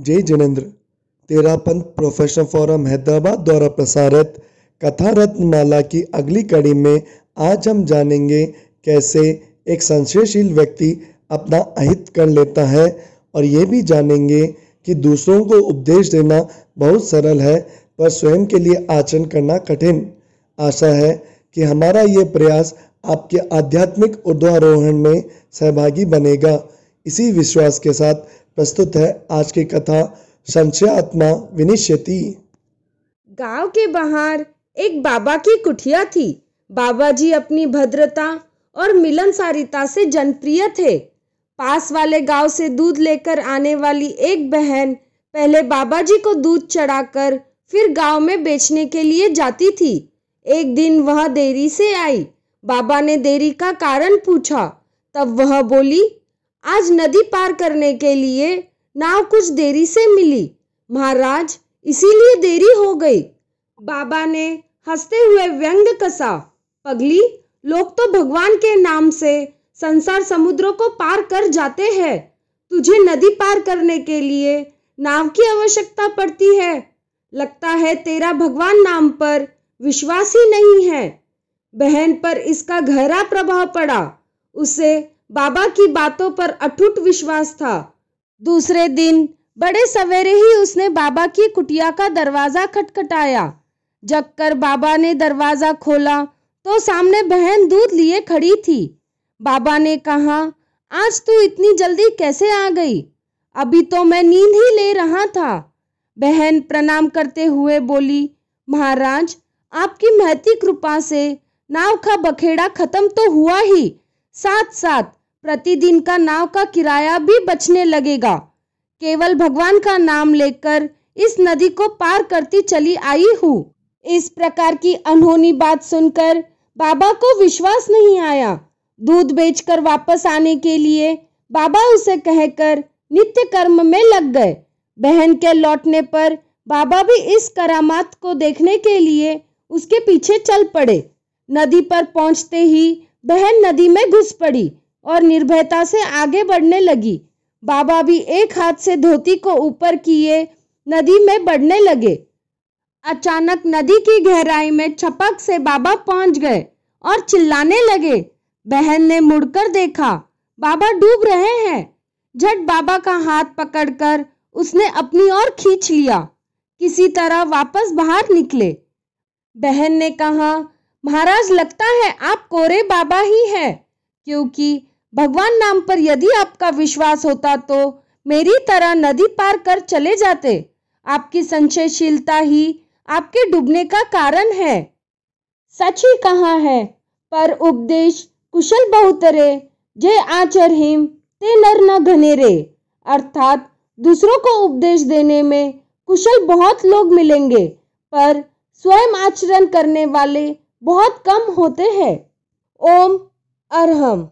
जय जिनेन्द्र। तेरा पंथ प्रोफेशनल फोरम हैदराबाद द्वारा प्रसारित कथा रत्नमाला की अगली कड़ी में आज हम जानेंगे कैसे एक संशयशील व्यक्ति अपना अहित कर लेता है और ये भी जानेंगे कि दूसरों को उपदेश देना बहुत सरल है, पर स्वयं के लिए आचरण करना कठिन। आशा है कि हमारा ये प्रयास आपके आध्यात्मिक ऊर्ध्वारोहण में सहभागी बनेगा। इसी विश्वास के साथ प्रस्तुत है आज की कथा संशयात्मा विनिश्यति गाँव के बाहर एक बाबा की कुटिया थी। बाबा जी अपनी भद्रता और मिलनसारिता से जनप्रिय थे। पास वाले गाँव से दूध लेकर आने वाली एक बहन पहले बाबा जी को दूध चढ़ाकर फिर गाँव में बेचने के लिए जाती थी। एक दिन वह देरी से आई। बाबा ने देरी का कारण पूछा। तब वह बोली आज नदी पार करने के लिए नाव कुछ देरी से मिली। महाराज, इसीलिए देरी हो गई। बाबा ने हँसते हुए व्यंग कसा। पगली, लोग तो भगवान के नाम से संसार समुद्रों को पार कर जाते हैं। तुझे नदी पार करने के लिए नाव की आवश्यकता पड़ती है। लगता है तेरा भगवान नाम पर विश्वास ही नहीं है। बहन पर इसका गहरा प्रभाव पड़ा। उसे बाबा की बातों पर अटूट विश्वास था। दूसरे दिन, बड़े सवेरे ही उसने बाबा की कुटिया का दरवाज़ा खटखटाया। जगकर बाबा ने दरवाज़ा खोला तो सामने बहन दूध लिए खड़ी थी। बाबा ने कहा, आज तू इतनी जल्दी कैसे आ गई? अभी तो मैं नींद ही ले रहा था। बहन प्रणाम करते हुए बोली, महाराज, आपकी महती कृपा से नाव का बखेड़ा खत्म तो हुआ ही। साथ साथ प्रतिदिन का नाव का किराया भी बचने लगेगा। केवल भगवान का नाम लेकर इस नदी को पार करती चली आई हूँ। इस प्रकार की अनहोनी बात सुनकर बाबा को विश्वास नहीं आया। दूध बेचकर वापस आने के लिए बाबा उसे कहकर नित्य कर्म में लग गए। बहन के लौटने पर बाबा भी इस करामात को देखने के लिए उसके पीछे चल पड़े। नदी पर पहुँचते ही बहन नदी में घुस पड़ी। और निर्भयता से आगे बढ़ने लगी। बाबा भी एक हाथ से धोती को ऊपर किए नदी में बढ़ने लगे। अचानक नदी की गहराई में छपक से बाबा पहुँच गए और चिल्लाने लगे। बहन ने मुड़कर देखा, बाबा डूब रहे हैं। झट बाबा का हाथ पकड़कर उसने अपनी ओर खींच लिया। किसी तरह वापस बाहर निकले। बहन ने कहा, महाराज, लगता है आप कोरे बाबा ही हैं, क्योंकि भगवान नाम पर यदि आपका विश्वास होता तो मेरी तरह नदी पार कर चले जाते। आपकी संशयशीलता ही आपके डूबने का कारण है। सच ही कहा है? पर उपदेश कुशल बहुतरे जे आचर हिम ते नर न घनेरे। अर्थात दूसरों को उपदेश देने में कुशल बहुत लोग मिलेंगे, पर स्वयं आचरण करने वाले बहुत कम होते हैं। ओम अरहम।